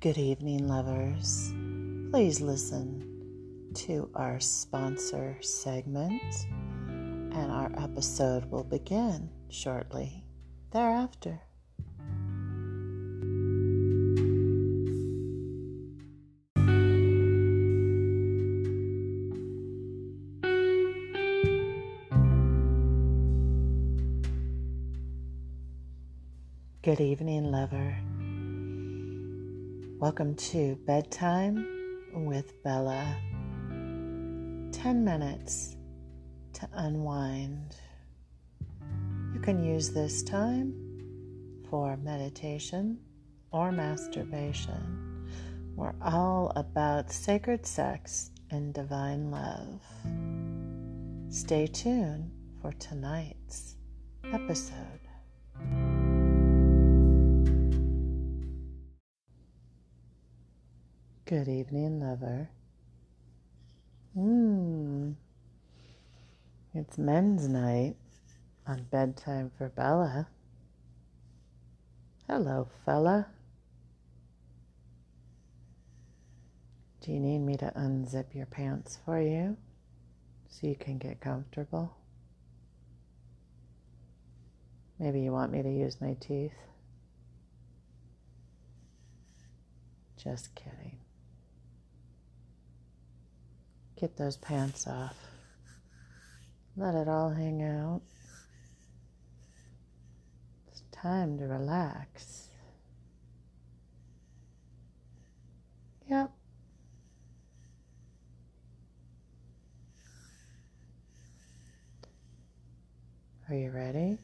Good evening, lovers. Please listen to our sponsor segment, and our episode will begin shortly thereafter. Good evening, lover. Welcome to Bedtime with Bella. 10 minutes to unwind. You can use this time for meditation or masturbation. We're all about sacred sex and divine love. Stay tuned for tonight's episode. Good evening, lover. Mmm. It's men's night on bedtime for Bella. Hello, fella. Do you need me to unzip your pants for you so you can get comfortable? Maybe you want me to use my teeth? Just kidding. Get those pants off. Let it all hang out. It's time to relax. Yep. Are you ready?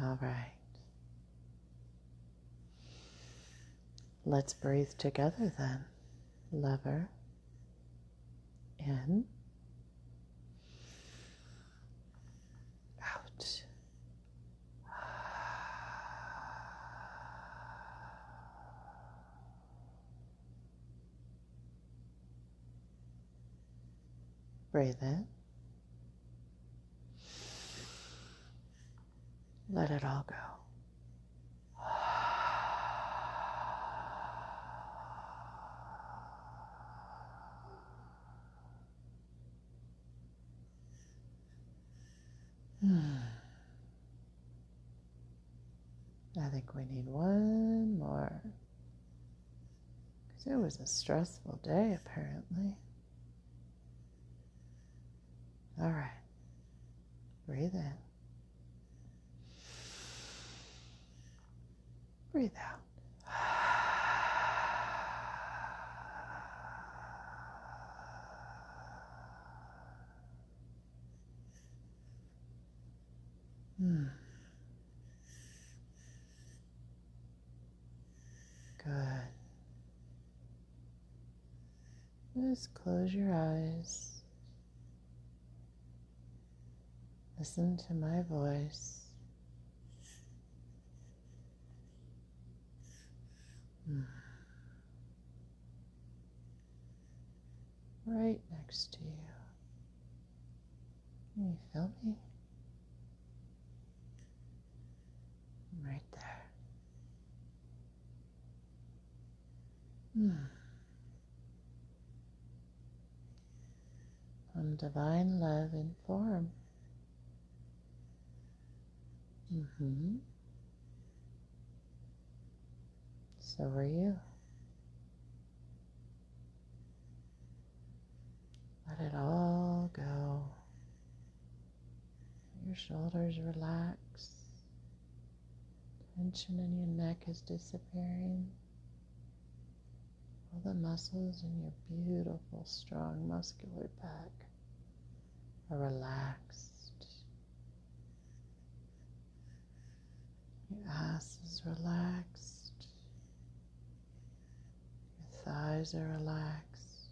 All right. Let's breathe together then, lover in, out. Breathe in. Let it all go. I think we need one more. Because it was a stressful day, apparently. All right. Breathe in. Breathe out. Hmm. Good. Just close your eyes. Listen to my voice. Hmm. Right next to you. Can you feel me? right there. Hmm. Divine love in form. Mm-hmm. So are you. Let it all go. Your shoulders relax. Tension in your neck is disappearing. All the muscles in your beautiful, strong, muscular back are relaxed. Your ass is relaxed. Your thighs are relaxed.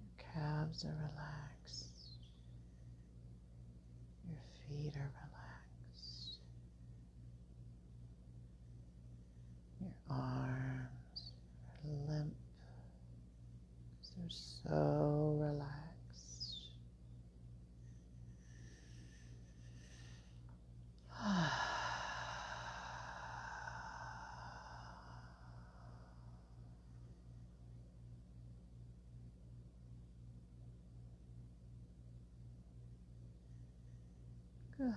Your calves are relaxed. Your feet are relaxed. Your arms are limp they're so relaxed. Now,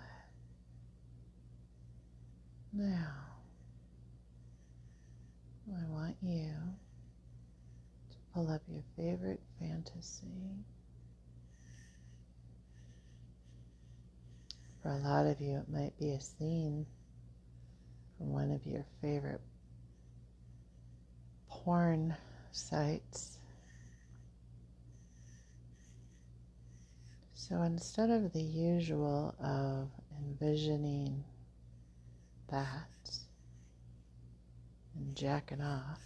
I want you to pull up your favorite fantasy. For a lot of you, it might be a scene from one of your favorite porn sites. So instead of the usual of envisioning that and jacking off,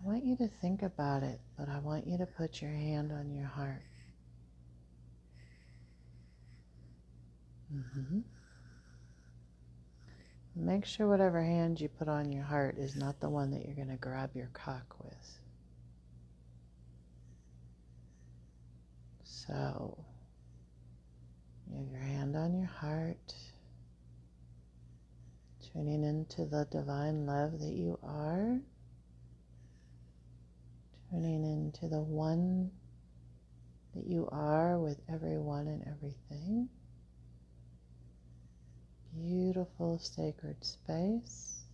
I want you to think about it, but I want you to put your hand on your heart. Mm-hmm. Make sure whatever hand you put on your heart is not the one that you're going to grab your cock with. So, you have your hand on your heart, tuning into the divine love that you are, tuning into the one that you are with everyone and everything beautiful sacred space.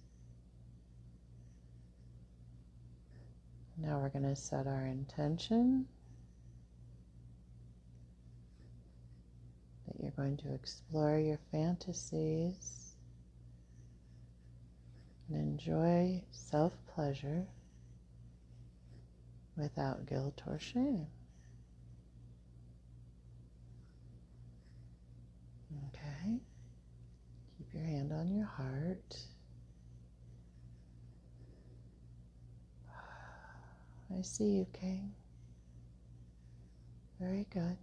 Now we're going to set our intention that you're going to explore your fantasies and enjoy self pleasure without guilt or shame. Okay keep your hand on your heart. I see you, King. Very good.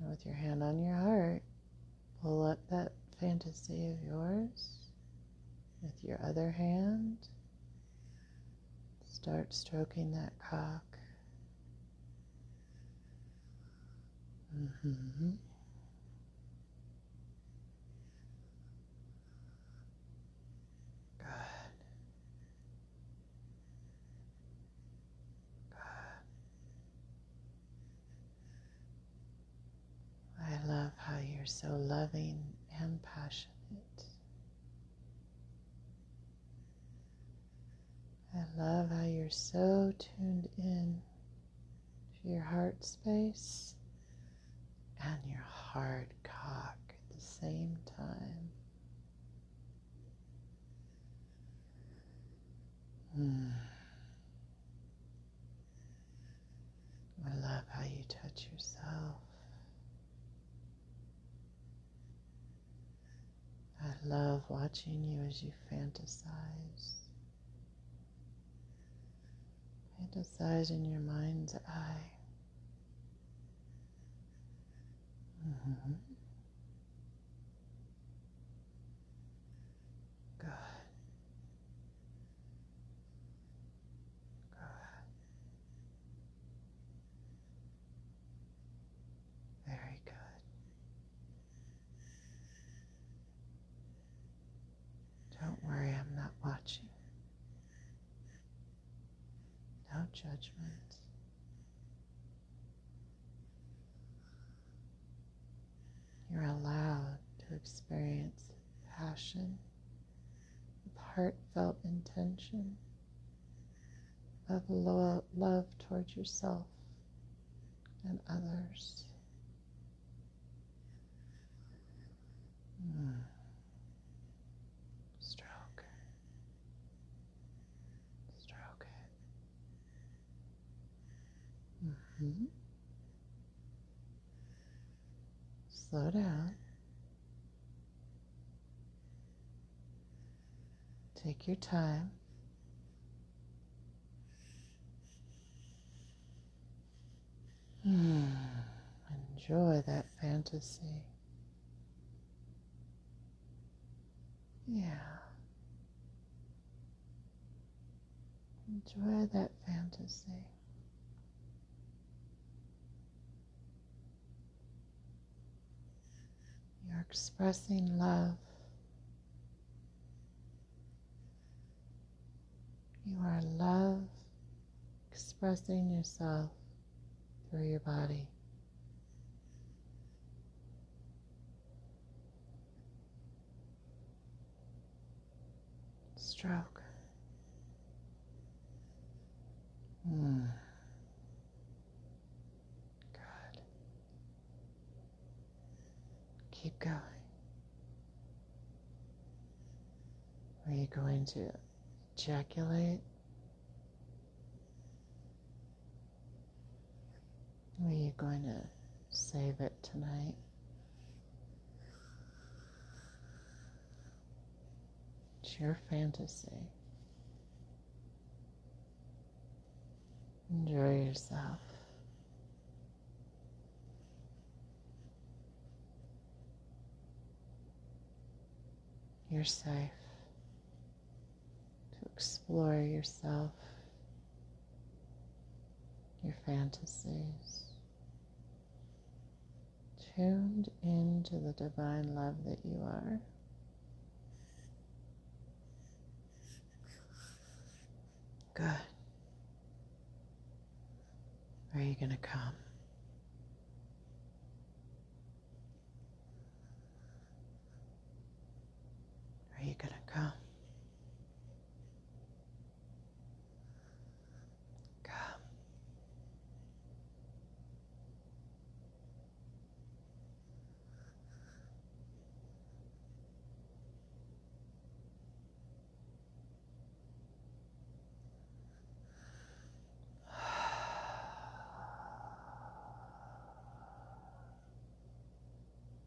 Now, with your hand on your heart, pull up that fantasy of yours with your other hand. Start stroking that cock. Mm-hmm. are so loving and passionate. I love how you're so tuned in to your heart space and your hard cock at the same time. Mm. I love how you touch yourself. I love watching you as you fantasize. Fantasize in your mind's eye. Mm-hmm. Good. watching. No judgment. You're allowed to experience passion with heartfelt intention of lo- love towards yourself and others. Mm. Mm-hmm. Slow down. Take your time. Enjoy that fantasy. Yeah. Enjoy that fantasy. You're expressing love. You are love expressing yourself through your body. Stroke. Hmm. Good. Keep going. Are you going to ejaculate? Are you going to save it tonight? It's your fantasy. Enjoy yourself. You're safe to explore yourself, your fantasies, tuned into the divine love that you are. Good. Are you going to come? you going to go?